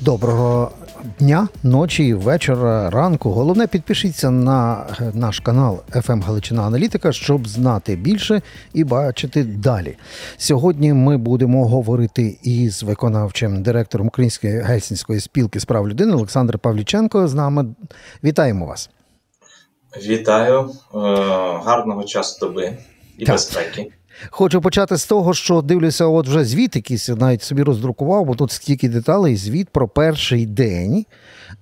Доброго дня, ночі, вечора, ранку. Головне, підпишіться на е, наш канал FM Галичина Аналітика, щоб знати більше і бачити далі. Сьогодні ми будемо говорити із виконавчим директором Української гельсінської спілки з прав людини Олександр Павліченко. З нами вітаємо вас. Вітаю, Е, гарного часу доби і Так. безпеки. Хочу почати з того, що дивлюся, от вже звіт якийсь навіть собі роздрукував, бо тут стільки деталей. Звіт про перший день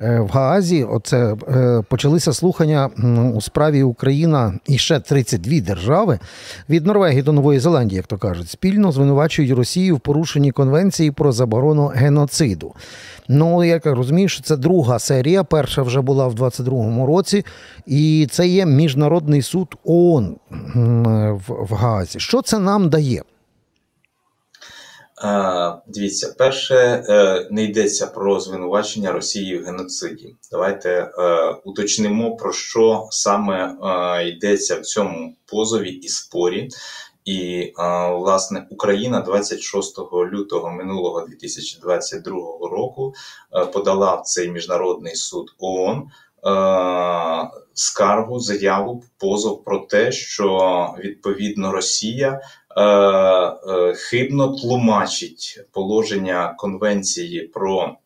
е, в Гаазі. Оце е, почалися слухання у справі Україна і ще 32 держави від Норвегії до Нової Зеландії, як то кажуть, спільно звинувачують Росію в порушенні конвенції про заборону геноциду. Ну, я розумію, що це друга серія. Перша вже була в 22-му році, і це є міжнародний суд ООН в, в Гаазі. Що це нам дає? Е, Дивіться, перше, е, не йдеться про звинувачення Росії в геноциді. Давайте е, уточнимо, про що саме е, йдеться в цьому позові і спорі. І, е, власне, Україна 26 лютого минулого 2022 року подала в цей міжнародний суд ООН скаргу, заяву, позов про те, що відповідно Росія е, е, хибно тлумачить положення Конвенції про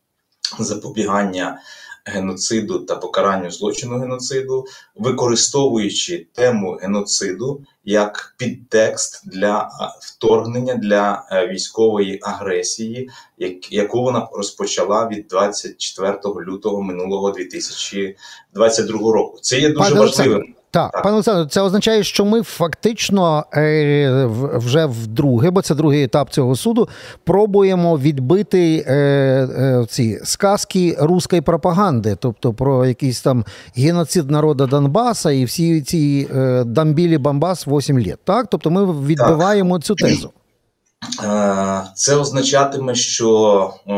запобігання геноциду та покаранню злочину геноциду, використовуючи тему геноциду як підтекст для вторгнення для е, військової агресії, яку вона розпочала від 24 лютого минулого 2022 року. Це є дуже важливим. Так, Так. пане Олександр, це означає, що ми фактично е, вже вдруге, бо це другий етап цього суду, пробуємо відбити е, е, ці сказки руської пропаганди, тобто про якийсь там геноцид народу Донбаса і всі ці е, дамбілі Бамбас 8 літ. Так, тобто ми відбиваємо цю тезу. Е, Це означатиме, що е,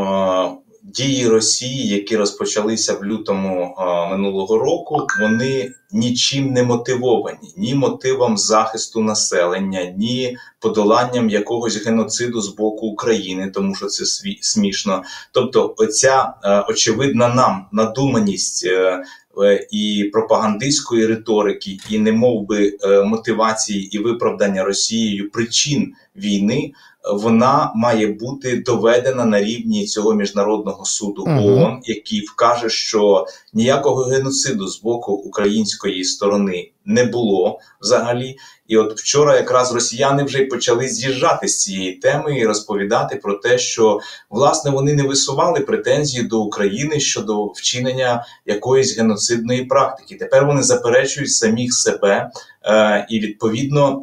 дії Росії, які розпочалися в лютому е, минулого року, вони нічим не мотивовані, ні мотивом захисту населення, ні подоланням якогось геноциду з боку України, тому що це сві- смішно. Тобто, оця е, очевидна нам надуманість. е, е, І пропагандистської риторики, і немов би мотивації і виправдання Росією причин війни, вона має бути доведена на рівні цього міжнародного суду Мгм. ООН, який вкаже, що ніякого геноциду з боку української сторони не було взагалі. І от вчора якраз росіяни вже й почали з'їжджати з цієї теми і розповідати про те, що власне вони не висували претензії до України щодо вчинення якоїсь геноцидної практики. Тепер вони заперечують самих себе, е, і відповідно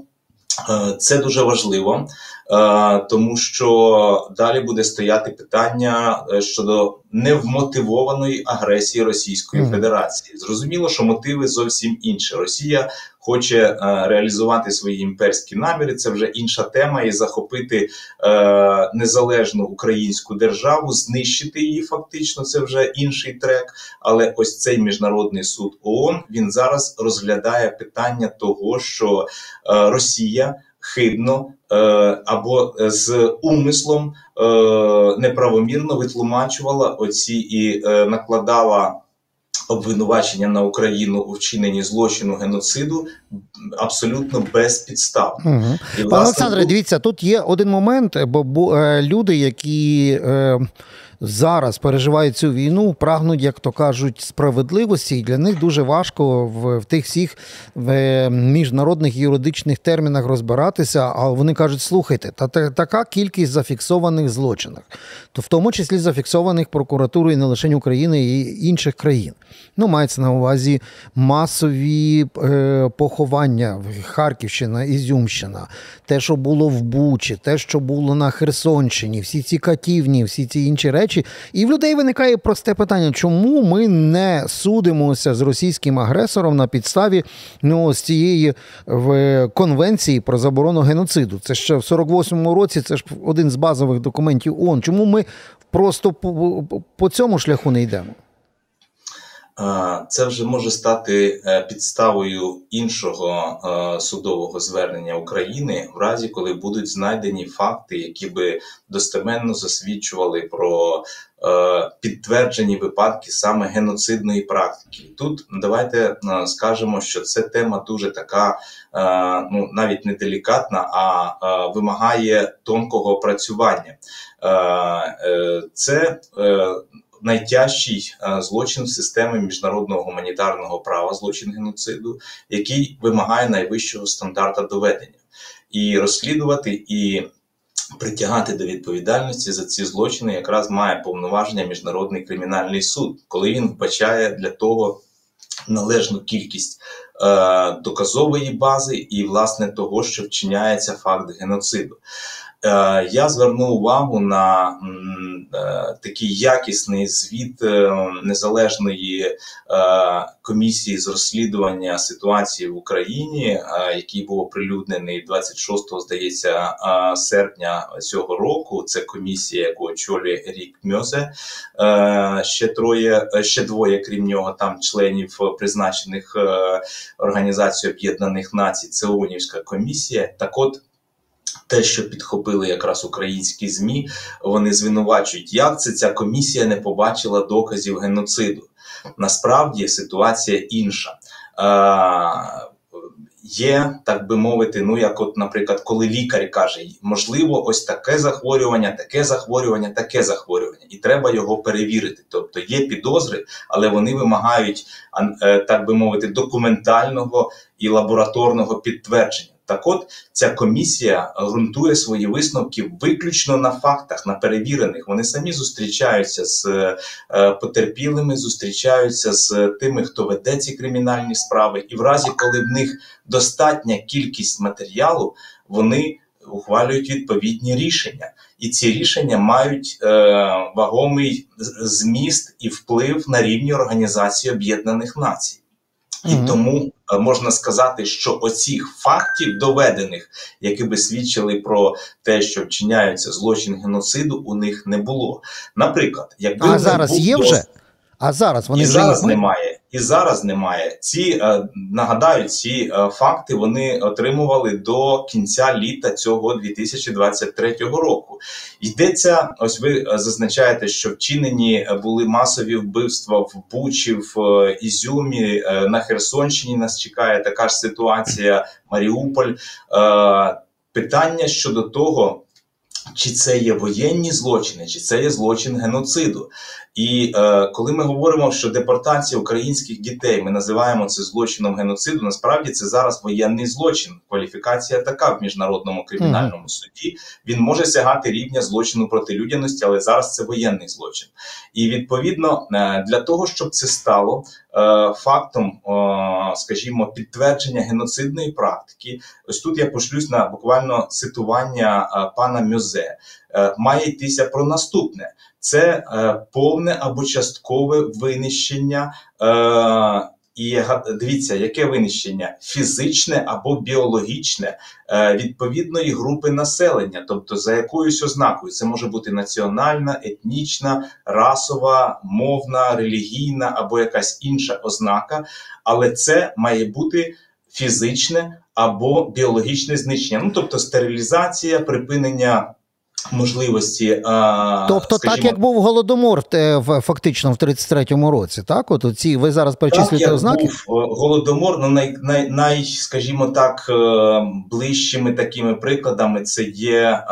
е, це дуже важливо. Е, тому що далі буде стояти питання е, щодо невмотивованої агресії Російської. Федерації. Зрозуміло, що мотиви зовсім інші. Росія хоче е, реалізувати свої імперські наміри. Це вже інша тема, і захопити е, незалежну українську державу, знищити її фактично. Це вже інший трек. Але ось цей міжнародний суд ООН він зараз розглядає питання того, що е, Росія хибно е, або з умислом е, неправомірно витлумачувала оці і е, накладала обвинувачення на Україну у вчиненні злочину геноциду абсолютно безпідставно. Угу. Пане Олександре, тут- дивіться, тут є один момент, бо, бо е, люди, які е, зараз переживають цю війну, прагнуть, як то кажуть, справедливості, і для них дуже важко в, в тих всіх в, е, міжнародних юридичних термінах розбиратися. А вони кажуть: слухайте, та, та така кількість зафіксованих злочинах, то в тому числі зафіксованих прокуратурою не лише України і інших країн. Ну, мається на увазі масові е, поховання Харківщина, Ізюмщина, те, що було в Бучі, те, що було на Херсонщині, всі ці катівні, всі ці інші речі. І в людей виникає просте питання: чому ми не судимося з російським агресором на підставі ну, ось цієї в, конвенції про заборону геноциду? Це ще в 48-му році, це ж один з базових документів ООН. Чому ми просто по, по цьому шляху не йдемо? Це вже може стати е, підставою іншого е, судового звернення України в разі, коли будуть знайдені факти, які би достеменно засвідчували про е, підтверджені випадки саме геноцидної практики. Тут давайте скажемо, що це тема дуже така, ну навіть не делікатна, а вимагає тонкого опрацювання. Це найтяжчий е, злочин в системі міжнародного гуманітарного права, злочин геноциду, який вимагає найвищого стандарта доведення, і розслідувати і притягати до відповідальності за ці злочини якраз має повноваження міжнародний кримінальний суд, коли він вбачає для того належну кількість е, доказової бази і власне того, що вчиняється факт геноциду. Е, Я звернув увагу на е, такий якісний звіт е, незалежної комісії з розслідування ситуації в Україні, який був оприлюднений 26, здається, серпня цього року. Це комісія, яку очолює Рік Мьозе. Ще троє, ще двоє, крім нього, там членів призначених Організацією Об'єднаних Націй. Це ООНівська комісія. Так от. Те, що підхопили якраз українські змі, вони звинувачують, як це ця комісія не побачила доказів геноциду. Насправді ситуація інша. Е, Є, так би мовити, ну як, от, наприклад, коли лікар каже, можливо, ось таке захворювання, таке захворювання, таке захворювання, і треба його перевірити. Тобто є підозри, але вони вимагають, е, так би мовити, документального і лабораторного підтвердження. Так от ця комісія ґрунтує свої висновки виключно на фактах, на перевірених. Вони самі зустрічаються з е, потерпілими, зустрічаються з тими, хто веде ці кримінальні справи, і в разі, коли в них достатня кількість матеріалу, вони ухвалюють відповідні рішення. І ці рішення мають е, вагомий зміст і вплив на рівні Організації Об'єднаних Націй. І Мгм. тому е, можна сказати, що оцих фактів доведених, які би свідчили про те, що вчиняються злочин геноциду, у них не було. Наприклад, якби А зараз є вже. вже? А зараз вони і зараз немає. І зараз немає. Ці е, нагадаю, ці е, факти вони отримували до кінця літа цього 2023 року. Йдеться, ось ви е, зазначаєте, що вчинені були масові вбивства в Бучі, в Ізюмі, на Херсонщині нас чекає така ж ситуація. Маріуполь. Питання щодо того. Чи це є воєнні злочини, чи це є злочин геноциду? І е, коли ми говоримо, що депортація українських дітей ми називаємо це злочином геноциду, насправді це зараз воєнний злочин. Кваліфікація така в міжнародному кримінальному суді. Він може сягати рівня злочину проти людяності, але зараз це воєнний злочин. І відповідно е, для того, щоб це стало е, фактом, е, скажімо, підтвердження геноцидної практики, ось тут я пошлюсь на буквально цитування е, пана Мюзе. Е, має йтися про наступне: це е, повне або часткове винищення. Е, і дивіться, яке винищення фізичне або біологічне відповідної групи населення, тобто за якоюсь ознакою, це може бути національна, етнічна, расова, мовна, релігійна або якась інша ознака, але це має бути фізичне або біологічне знищення. Ну тобто стерилізація, припинення можливості. А, Тобто, так як був голодомор е, в, фактично в 33-му році, так? От ці ви зараз Так, перечислюєте як ознаки? був е, голодомор, ну най, най, най, скажімо так, е, ближчими такими прикладами це є е,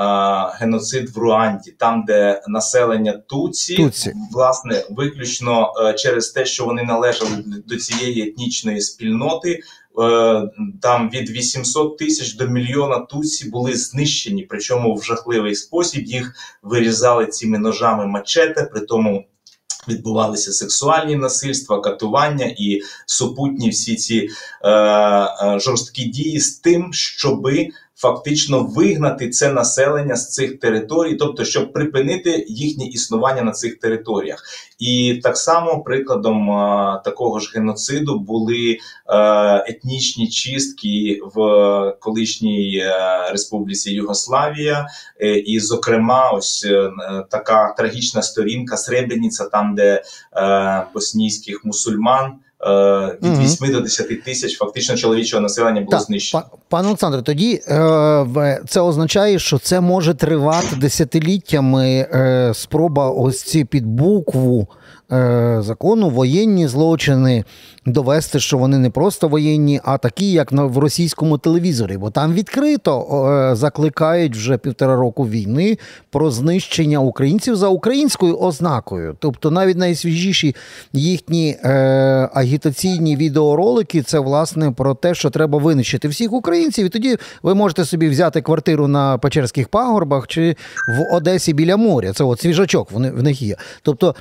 геноцид в Руанді, там, де населення Туці, Тутсі. власне, виключно е, через те, що вони належали до цієї етнічної спільноти. Е, Там від 800 тисяч до мільйона туці були знищені, причому в жахливий спосіб. Їх вирізали цими ножами мачете, при тому відбувалися сексуальні насильства, катування і супутні всі ці е, е, жорсткі дії з тим, щоби фактично вигнати це населення з цих територій, тобто щоб припинити їхнє існування на цих територіях. І так само прикладом такого ж геноциду були е, етнічні чистки в колишній е, республіці Югославія, е, і, зокрема, ось така трагічна сторінка Сребреніця, там де боснійських мусульман. Е, Від Мгм. 8 до 10 тисяч фактично чоловічого населення було Так, знищено. пане Олександре, тоді е, це означає, що це може тривати десятиліттями е, спроба ось ці під букву е, закону воєнні злочини довести, що вони не просто воєнні, а такі, як в російському телевізорі. Бо там відкрито е, закликають вже півтора року війни про знищення українців за українською ознакою. Тобто навіть найсвіжіші їхні е, агітаційні відеоролики це власне про те, що треба винищити всіх українців. І тоді ви можете собі взяти квартиру на Печерських пагорбах чи в Одесі біля моря. Це от свіжачок в них є. Тобто,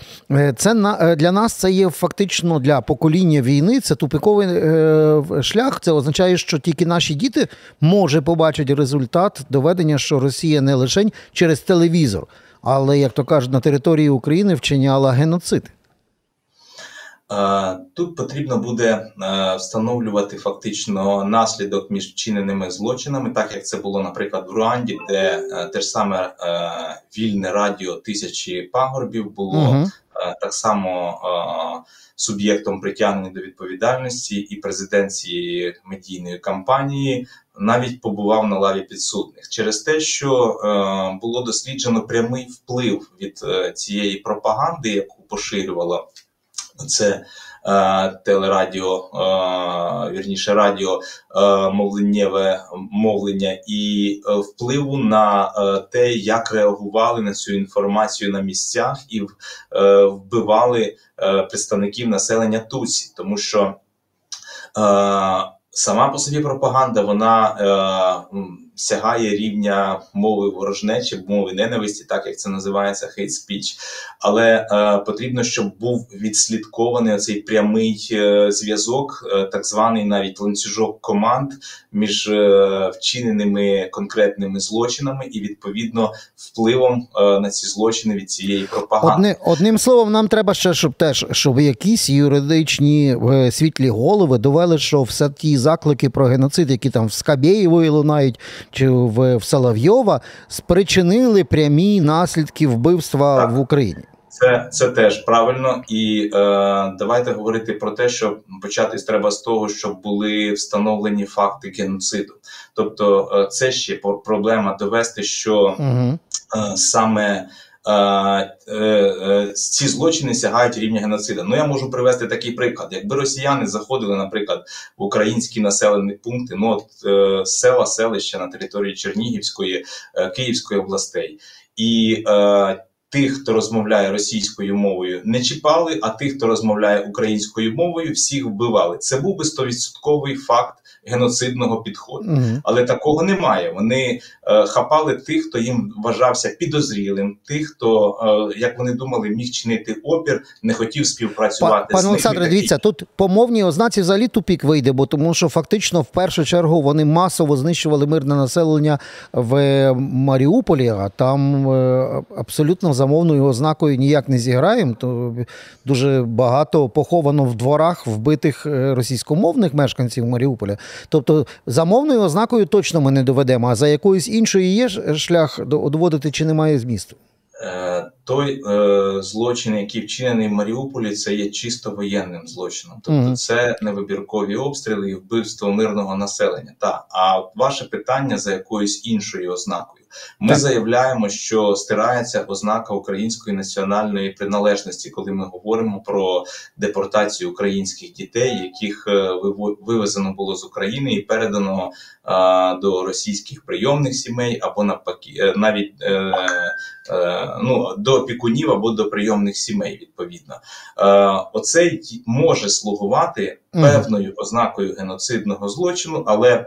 це для нас це є фактично для покоління війни. Це тупиковий е, шлях. Це означає, що тільки наші діти може побачити результат доведення, що Росія не лише через телевізор, але як то кажуть, на території України вчиняла геноцид. Е, Тут потрібно буде е, встановлювати фактично наслідок між вчиненими злочинами, так як це було, наприклад, в Руанді, де е, те ж саме вільне радіо тисячі пагорбів було Угу. так само суб'єктом притягнення до відповідальності і президенції медійної кампанії. Навіть побував на лаві підсудних через те, що е, було досліджено прямий вплив від е, цієї пропаганди, яку поширювало це е, телерадіо, е, вірніше радіо, е, мовленнєве мовлення і е, впливу на е, те, як реагували на цю інформацію на місцях і е, вбивали е, представників населення Туці, тому що е, сама по собі пропаганда вона е, сягає рівня мови ворожнечі, мови ненависті, так як це називається hate speech. Але е, потрібно, щоб був відслідкований оцей прямий е, зв'язок, е, так званий навіть ланцюжок команд між е, вчиненими конкретними злочинами і відповідно впливом е, на ці злочини від цієї пропаганди. Одни, одним словом, нам треба ще, щоб теж щоб якісь юридичні е, світлі голови довели, що все ті заклики про геноцид, які там в Скабєєвої лунають чи в, в Соловйова, спричинили прямі наслідки вбивства Так. в Україні. Це, це теж правильно, і е, давайте говорити про те, що почати треба з того, щоб були встановлені факти геноциду. Тобто, е, це ще проблема довести, що Угу. е, саме ці злочини сягають рівня геноциду. Ну я можу привести такий приклад. Якби росіяни заходили, наприклад, в українські населені пункти, ну от е, села, селища на території Чернігівської, е, Київської областей, і е, тих, хто розмовляє російською мовою, не чіпали, а тих, хто розмовляє українською мовою, всіх вбивали. Це був би стовідсотковий факт геноцидного підходу. Угу. Але такого немає. Вони е, хапали тих, хто їм вважався підозрілим, тих, хто, е, як вони думали, міг чинити опір, не хотів співпрацювати Пане з ними. Олександре, Такі- дивіться, тут по мовній ознаці взагалі тупік вийде, бо тому що фактично в першу чергу вони масово знищували мирне населення в Маріуполі, а там е, абсолютно за мовною ознакою ніяк не зіграємо. То дуже багато поховано в дворах вбитих е, російськомовних мешканців Маріуполя. Тобто за мовною ознакою точно ми не доведемо, а за якоюсь іншою є шлях доводити чи немає змісту. Е, той е, злочин, який вчинений в Маріуполі, це є чисто воєнним злочином. Тобто це невибіркові обстріли і вбивство мирного населення. Та а ваше питання за якоюсь іншою ознакою. Ми Так. заявляємо, що стирається ознака української національної приналежності, коли ми говоримо про депортацію українських дітей, яких е, вивезено було з України і передано а, до російських прийомних сімей або навпаки, е, навіть е, е, ну, до опікунів або до прийомних сімей, відповідно. Е, оцей може слугувати певною ознакою геноцидного злочину, але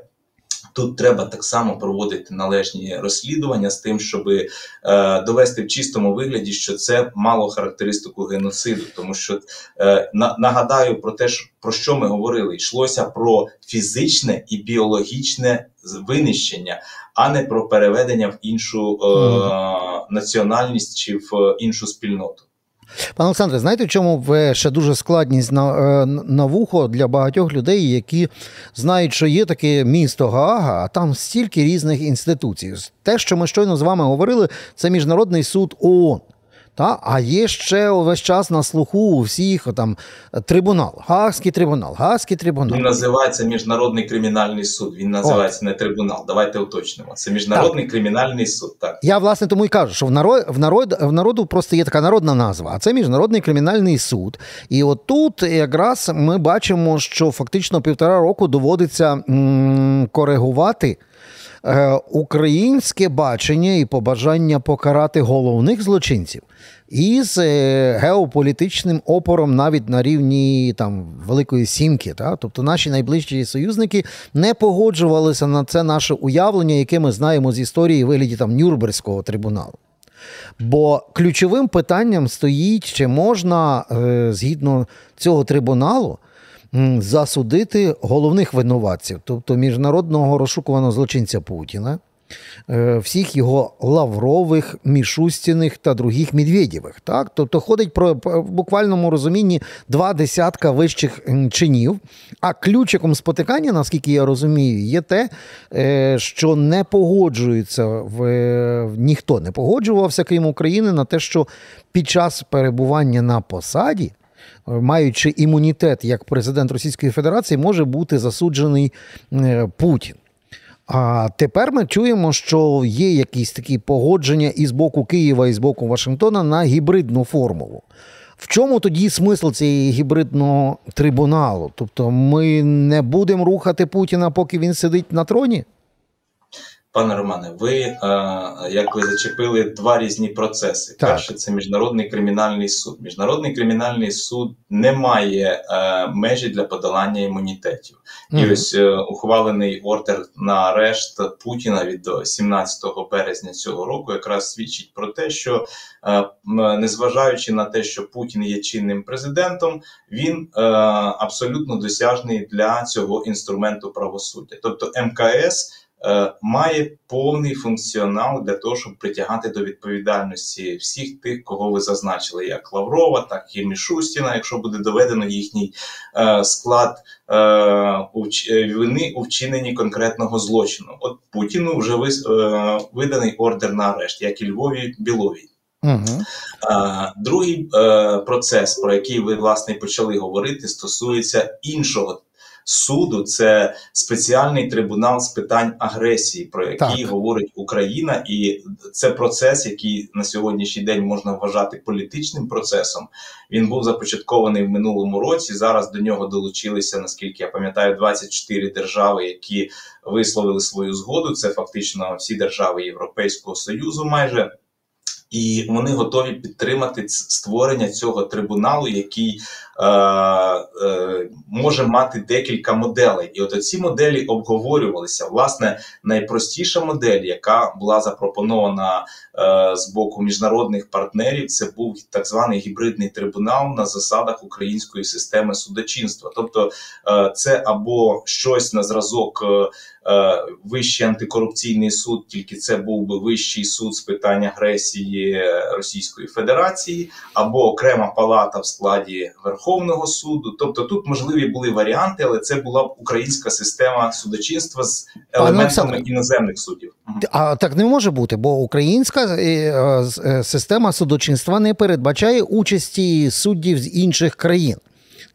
Тут треба так само проводити належні розслідування з тим, щоб е, довести в чистому вигляді, що це мало характеристику геноциду, тому що е, на, нагадаю про те, про що ми говорили, йшлося про фізичне і біологічне винищення, а не про переведення в іншу е, національність чи в іншу спільноту. Пане Олександре, знаєте, в чому ще дуже складність на на вухо для багатьох людей, які знають, що є таке місто Гаага, а там стільки різних інституцій. Те, що ми щойно з вами говорили, це міжнародний суд ООН. Та? А є ще увесь час на слуху у всіх там трибунал, Гаагський трибунал, Гаагський трибунал. Він називається Міжнародний кримінальний суд. Він називається О. не трибунал. Давайте уточнимо. Це міжнародний так. кримінальний суд. Так я власне тому і кажу, що в народ в народ в народу просто є така народна назва, а це міжнародний кримінальний суд. І от тут якраз ми бачимо, що фактично півтора року доводиться м- коригувати. Е, українське бачення і побажання покарати головних злочинців із е, геополітичним опором навіть на рівні там Великої Сімки. Та? Тобто наші найближчі союзники не погоджувалися на це наше уявлення, яке ми знаємо з історії вигляді там Нюрнберзького трибуналу. Бо ключовим питанням стоїть, чи можна е, згідно цього трибуналу засудити головних винуватців, тобто міжнародного розшукуваного злочинця Путіна, е, всіх його Лаврових, Мішустіних та других Медведєвих. Так? Тобто ходить про в буквальному розумінні два десятка вищих чинів. А ключиком спотикання, наскільки я розумію, є те, е, що не погоджується в ніхто не погоджувався, крім України, на те, що під час перебування на посаді маючи імунітет як президент Російської Федерації, може бути засуджений е, Путін. А тепер ми чуємо, що є якісь такі погодження і з боку Києва, і з боку Вашингтона на гібридну формулу. В чому тоді смисл цієї гібридного трибуналу? Тобто ми не будемо рухати Путіна, поки він сидить на троні? Пане Романе, ви е, як ви зачепили два різні процеси. Так. Перше, це міжнародний кримінальний суд. Міжнародний кримінальний суд не має е, межі для подолання імунітетів. Mm. І ось е, ухвалений ордер на арешт Путіна від 17 березня цього року, якраз свідчить про те, що незважаючи на те, що Путін є чинним президентом, він абсолютно досяжний для цього інструменту правосуддя, тобто МКС. Е, має повний функціонал для того, щоб притягати до відповідальності всіх тих, кого ви зазначили, як Лаврова, так і Мішустіна, якщо буде доведено їхній е, склад е, вини у вчиненні конкретного злочину. От Путіну вже виданий ордер на арешт, як і Львові Білові. Угу. Другий процес, про який ви власне почали говорити, стосується іншого суду це спеціальний трибунал з питань агресії, про який так. говорить Україна, і це процес, який на сьогоднішній день можна вважати політичним процесом. Він був започаткований в минулому році. Зараз до нього долучилися, наскільки я пам'ятаю, 24 держави, які висловили свою згоду. Це фактично всі держави Європейського союзу, майже. І вони готові підтримати створення цього трибуналу, який може мати декілька моделей. І от ці моделі обговорювалися. Власне, найпростіша модель, яка була запропонована е, з боку міжнародних партнерів, це був так званий гібридний трибунал на засадах української системи судочинства. Тобто, е, це або щось на зразок. Е, Е, вищий антикорупційний суд, тільки це був би вищий суд з питань агресії Російської Федерації, або окрема палата в складі Верховного суду. Тобто тут можливі були варіанти, але це була б українська система судочинства з елементами іноземних суддів. А так не може бути, бо українська е, е, система судочинства не передбачає участі суддів з інших країн.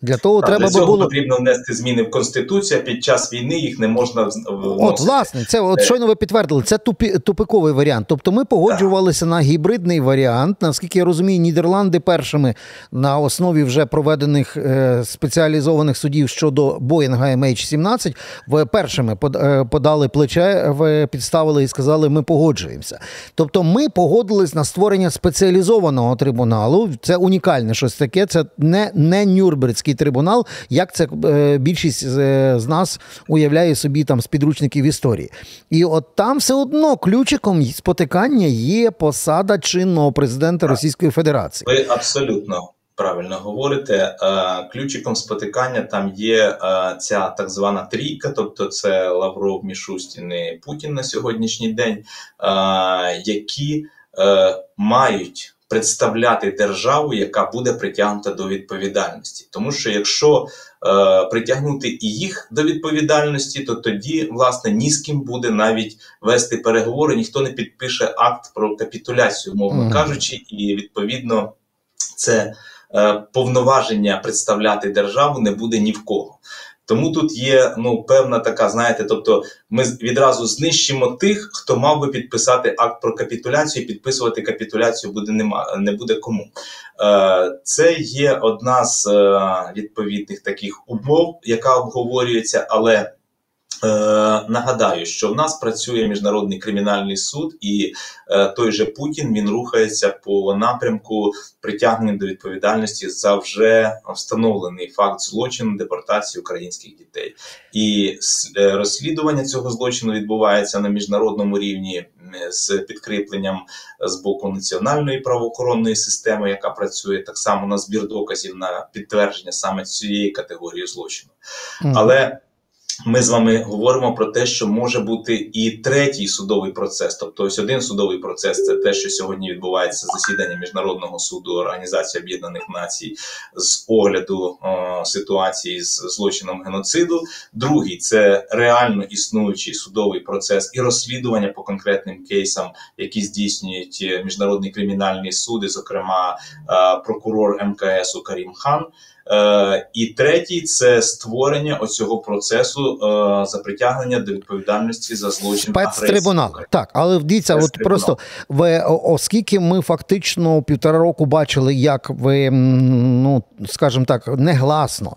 Для того так, треба для цього було потрібно внести зміни в конституцію. Під час війни їх не можна вносити. От власне, це от е. щойно ви підтвердили. Це тупі, тупиковий варіант. Тобто, ми погоджувалися так. на гібридний варіант. Наскільки я розумію, Нідерланди першими на основі вже проведених е, спеціалізованих судів щодо Боїнга MH17 в першими е, подали плече, в підставили і сказали, ми погоджуємося. Тобто, ми погодились на створення спеціалізованого трибуналу. Це унікальне щось таке. Це не, не Нюрнберзький Нюрнберзький трибунал, як це е, більшість з, з нас уявляє собі там з підручників історії. І от там все одно ключиком спотикання є посада чинного президента Російської Федерації. Ви абсолютно правильно говорите. Е, Ключиком спотикання там є е, ця так звана трійка, тобто це Лавров, Мішустін і Путін на сьогоднішній день, е, які е, мають. Представляти державу, яка буде притягнута до відповідальності, тому що якщо е, притягнути і їх до відповідальності, то тоді власне ні з ким буде навіть вести переговори, ніхто не підпише акт про капітуляцію, мовно Мгм. кажучи, і відповідно це е, повноваження представляти державу не буде ні в кого. Тому тут є ну певна така, знаєте, тобто ми відразу знищимо тих, хто мав би підписати акт про капітуляцію. і Підписувати капітуляцію буде нема, не буде кому. Е, це є одна з е, відповідних таких умов, яка обговорюється, але. Е, нагадаю, що в нас працює міжнародний кримінальний суд, і е, той же Путін він рухається по напрямку притягнення до відповідальності за вже встановлений факт злочину депортації українських дітей. І е, розслідування цього злочину відбувається на міжнародному рівні з підкріпленням з боку національної правоохоронної системи, яка працює так само на збір доказів на підтвердження саме цієї категорії злочину. Мгм. Але ми з вами говоримо про те, що може бути і третій судовий процес. Тобто, ось один судовий процес це те, що сьогодні відбувається засідання міжнародного суду Організації Об'єднаних Націй з огляду е, ситуації з злочином геноциду. Другий це реально існуючий судовий процес і розслідування по конкретним кейсам, які здійснюють е, міжнародний кримінальний суд, зокрема е, прокурор МКС Карім Хан. Е, і третій це створення оцього процесу е, за притягнення до відповідальності за злочин агресії. Так, але дивіться, от просто ви, оскільки ми фактично півтора року бачили, як ви, ну скажімо так, негласно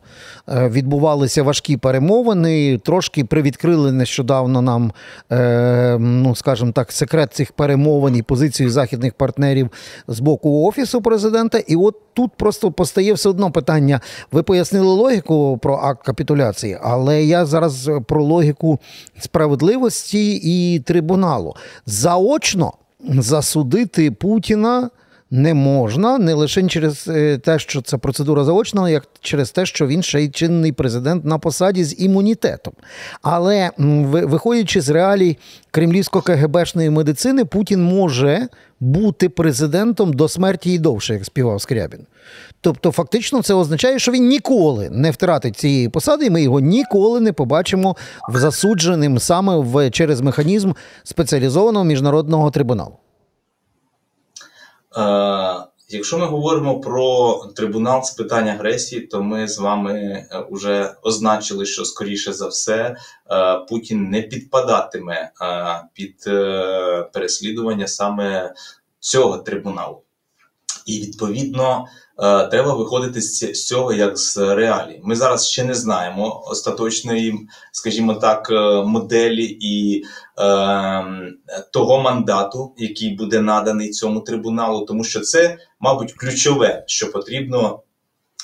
е, відбувалися важкі перемовини, трошки привідкрили нещодавно нам, е, ну скажімо так, секрет цих перемовин і позицію західних партнерів з боку офісу президента. І от тут просто постає все одно питання. Ви пояснили логіку про акт капітуляції, але я зараз про логіку справедливості і трибуналу. Заочно засудити Путіна. Не можна не лише через е, те, що це процедура заочна, як через те, що він ще й чинний президент на посаді з імунітетом. Але виходячи з реалій кремлівсько-КГБшної медицини, Путін може бути президентом до смерті і довше, як співав Скрябін. Тобто, фактично, це означає, що він ніколи не втратить цієї посади, і ми його ніколи не побачимо в засудженим саме в через механізм спеціалізованого міжнародного трибуналу. Е, Якщо ми говоримо про трибунал з питань агресії, то ми з вами вже означили, що скоріше за все е, Путін не підпадатиме е, під е, переслідування саме цього трибуналу. І відповідно е, треба виходити з цього як з реалій. Ми зараз ще не знаємо остаточної, скажімо так, е, моделі і е, того мандату, який буде наданий цьому трибуналу, тому що це, мабуть, ключове, що потрібно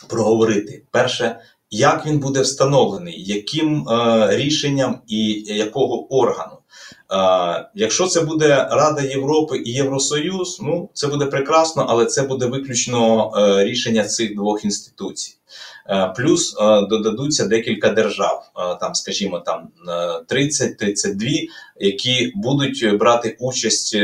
проговорити. Перше, як він буде встановлений, яким е, рішенням і якого органу. Якщо це буде Рада Європи і Євросоюз, ну це буде прекрасно, але це буде виключно е, рішення цих двох інституцій. Е, Плюс е, додадуться декілька держав, там, скажімо, там е, 30-32, які будуть брати участь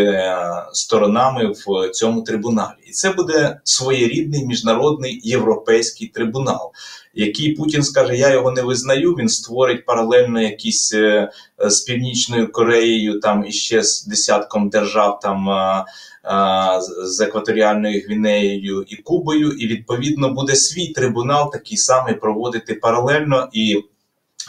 сторонами в цьому трибуналі, і це буде своєрідний міжнародний європейський трибунал, який Путін скаже: Я його не визнаю. Він створить паралельно якісь е, е, з Північною Кореєю, там і ще з десятком держав, там е, з екваторіальною Гвінеєю і Кубою, і відповідно буде свій трибунал, такий самий проводити паралельно і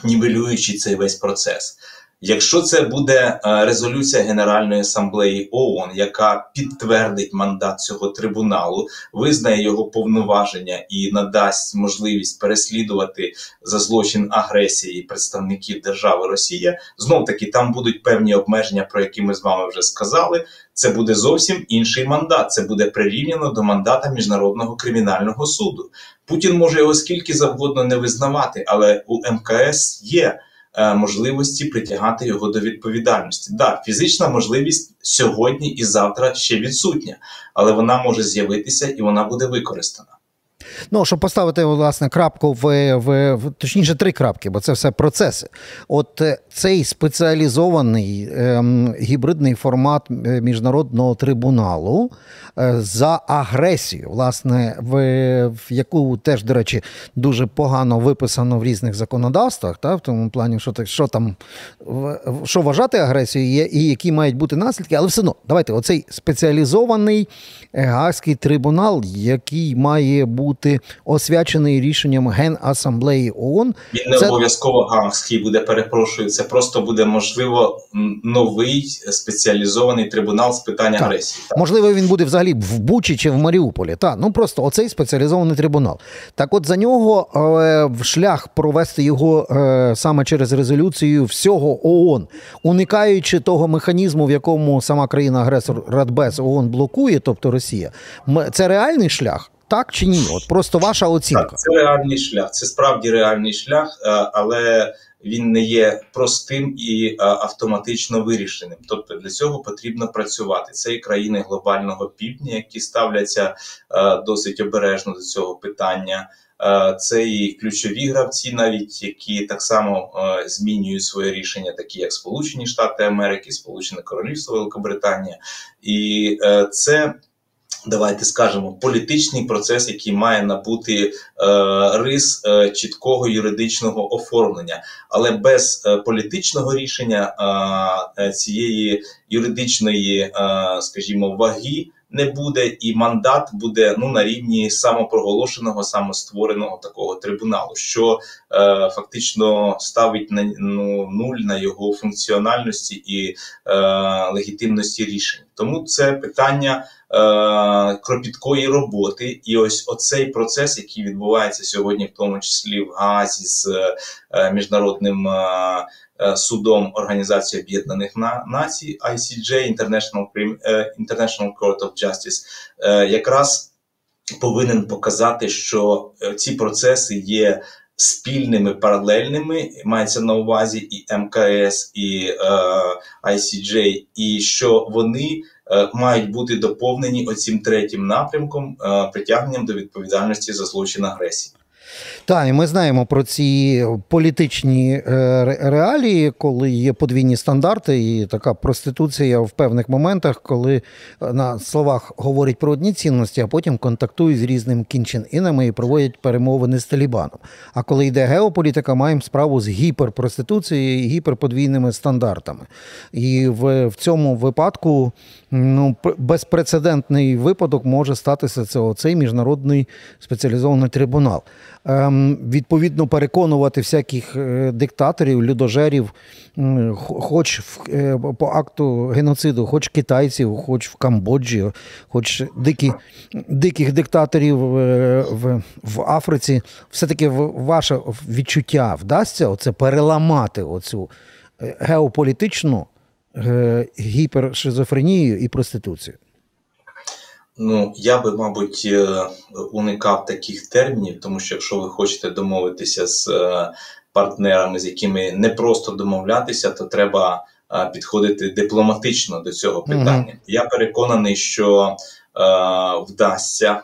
нівелюючи цей весь процес. Якщо це буде е, резолюція Генеральної асамблеї ООН, яка підтвердить мандат цього трибуналу, визнає його повноваження і надасть можливість переслідувати за злочин агресії представників держави Росія, знов таки там будуть певні обмеження, про які ми з вами вже сказали. Це буде зовсім інший мандат. Це буде прирівняно до мандата міжнародного кримінального суду. Путін може його скільки завгодно не визнавати, але у МКС є. Е, можливості притягати його до відповідальності. Да, фізична можливість сьогодні і завтра ще відсутня, але вона може з'явитися і вона буде використана. Ну, щоб поставити власне крапку в, в, в точніше три крапки, бо це все процеси. От е, цей спеціалізований ем, гібридний формат е, міжнародного трибуналу е, за агресію, власне, в, в яку теж, до речі, дуже погано виписано в різних законодавствах, та, в тому плані, що що там що вважати агресією і які мають бути наслідки, але все одно, давайте оцей спеціалізований гаагський трибунал, який має бути бути освячений рішенням Генасамблеї ООН. Він не це... обов'язково гангський буде. Перепрошую. Це просто буде можливо новий спеціалізований трибунал з питань так. агресії. Так. Можливо, він буде взагалі в Бучі чи в Маріуполі. Так, ну просто оцей спеціалізований трибунал. Так, от за нього е, в шлях провести його е, саме через резолюцію всього ООН, уникаючи того механізму, в якому сама країна-агресор Радбез ООН блокує, тобто Росія, це реальний шлях. Так чи ні? От просто ваша оцінка. Так, Це реальний шлях. Це справді реальний шлях, е, але він не є простим і е, автоматично вирішеним. Тобто для цього потрібно працювати. Це і країни глобального півдня, які ставляться е, досить обережно до цього питання. Це і ключові гравці, навіть які так само змінюють своє рішення, такі як Сполучені Штати Америки, Сполучене Королівство Великобританія, і це Давайте скажемо політичний процес, який має набути е, рис е, чіткого юридичного оформлення, але без е, політичного рішення е, цієї юридичної, е, скажімо, ваги не буде, і мандат буде ну на рівні самопроголошеного, самоствореного такого трибуналу, що е, фактично ставить на ну, нуль на його функціональності і е, легітимності рішень. Тому це питання. Е, кропіткої роботи, і ось оцей процес, який відбувається сьогодні, в тому числі в Газі з е, міжнародним е, судом Організації Об'єднаних Націй ICJ, International International Court of Justice, якраз повинен показати, що ці процеси є. Спільними паралельними мається на увазі і МКС, і е, ICJ, і що вони мають бути доповнені оцим третім напрямком е, притягненням до відповідальності за злочин агресії. Так, і ми знаємо про ці політичні е, реалії, коли є подвійні стандарти, і така проституція в певних моментах, коли на словах говорять про одні цінності, а потім контактують з різними кінчин-інами і проводять перемовини з Талібаном. А коли йде геополітика, маємо справу з гіперпроституцією і гіперподвійними стандартами. І в, в цьому випадку ну, безпрецедентний випадок може статися це оцей міжнародний спеціалізований трибунал. Ем, відповідно переконувати всяких е, диктаторів, людожерів, хоч е, по акту геноциду, хоч китайців, хоч в Камбоджі, хоч дикі, диких диктаторів е, в в Африці, все-таки ваше відчуття вдасться оце переламати оцю геополітичну гіпершизофренію і проституцію. Ну, я би, мабуть, е, уникав таких термінів, тому що якщо ви хочете домовитися з е, партнерами, з якими не просто домовлятися, то треба е, підходити дипломатично до цього питання. Mm -hmm. Я переконаний, що вдасться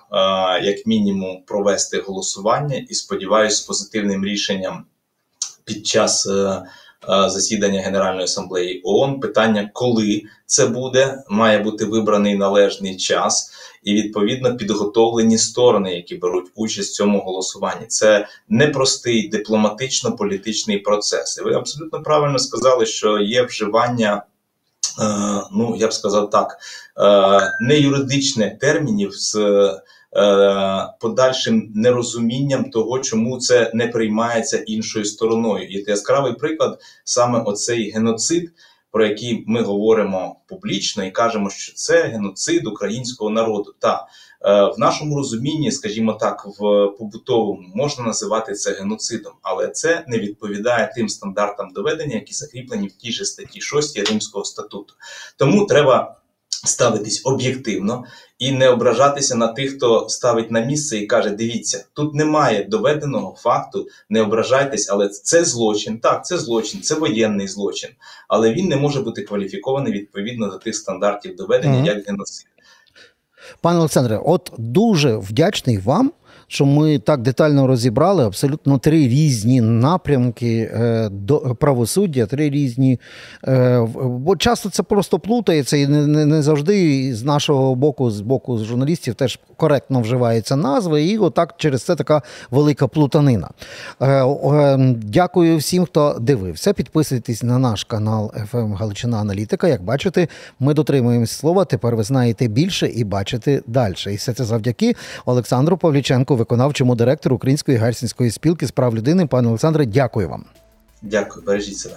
як мінімум провести голосування і сподіваюся, з позитивним рішенням під час. Засідання Генеральної асамблеї ООН питання, коли це буде, має бути вибраний належний час і відповідно підготовлені сторони, які беруть участь в цьому голосуванні. Це непростий дипломатично-політичний процес. І ви абсолютно правильно сказали, що є вживання. Е, ну, я б сказав так, е, не юридичних термінів з е, подальшим нерозумінням того, чому це не приймається іншою стороною. І яскравий приклад саме оцей геноцид, про який ми говоримо публічно і кажемо, що це геноцид українського народу. Та е, в нашому розумінні, скажімо так, в побутовому можна називати це геноцидом, але це не відповідає тим стандартам доведення, які закріплені в тій же статті 6 Римського статуту. Тому треба ставитись об'єктивно і не ображатися на тих, хто ставить на місце і каже: дивіться, тут немає доведеного факту, не ображайтесь, але це злочин. Так, це злочин, це воєнний злочин, але він не може бути кваліфікований відповідно до тих стандартів доведення, Мгм. як геноцид. Пане Олександре, от дуже вдячний вам, що ми так детально розібрали абсолютно три різні напрямки е, до правосуддя, три різні. Е, бо часто це просто плутається, і не, завжди з нашого боку, з боку журналістів, теж коректно вживаються назви, і отак через це така велика плутанина. Е, е, дякую всім, хто дивився. Підписуйтесь на наш канал FM Галичина Аналітика. Як бачите, ми дотримуємось слова. Тепер ви знаєте більше і бачите далі. І все це завдяки Олександру Павліченку, Виконавчому директору Української гельсінської спілки з прав людини. Пане Олександре, дякую вам. Дякую, бережіть себе.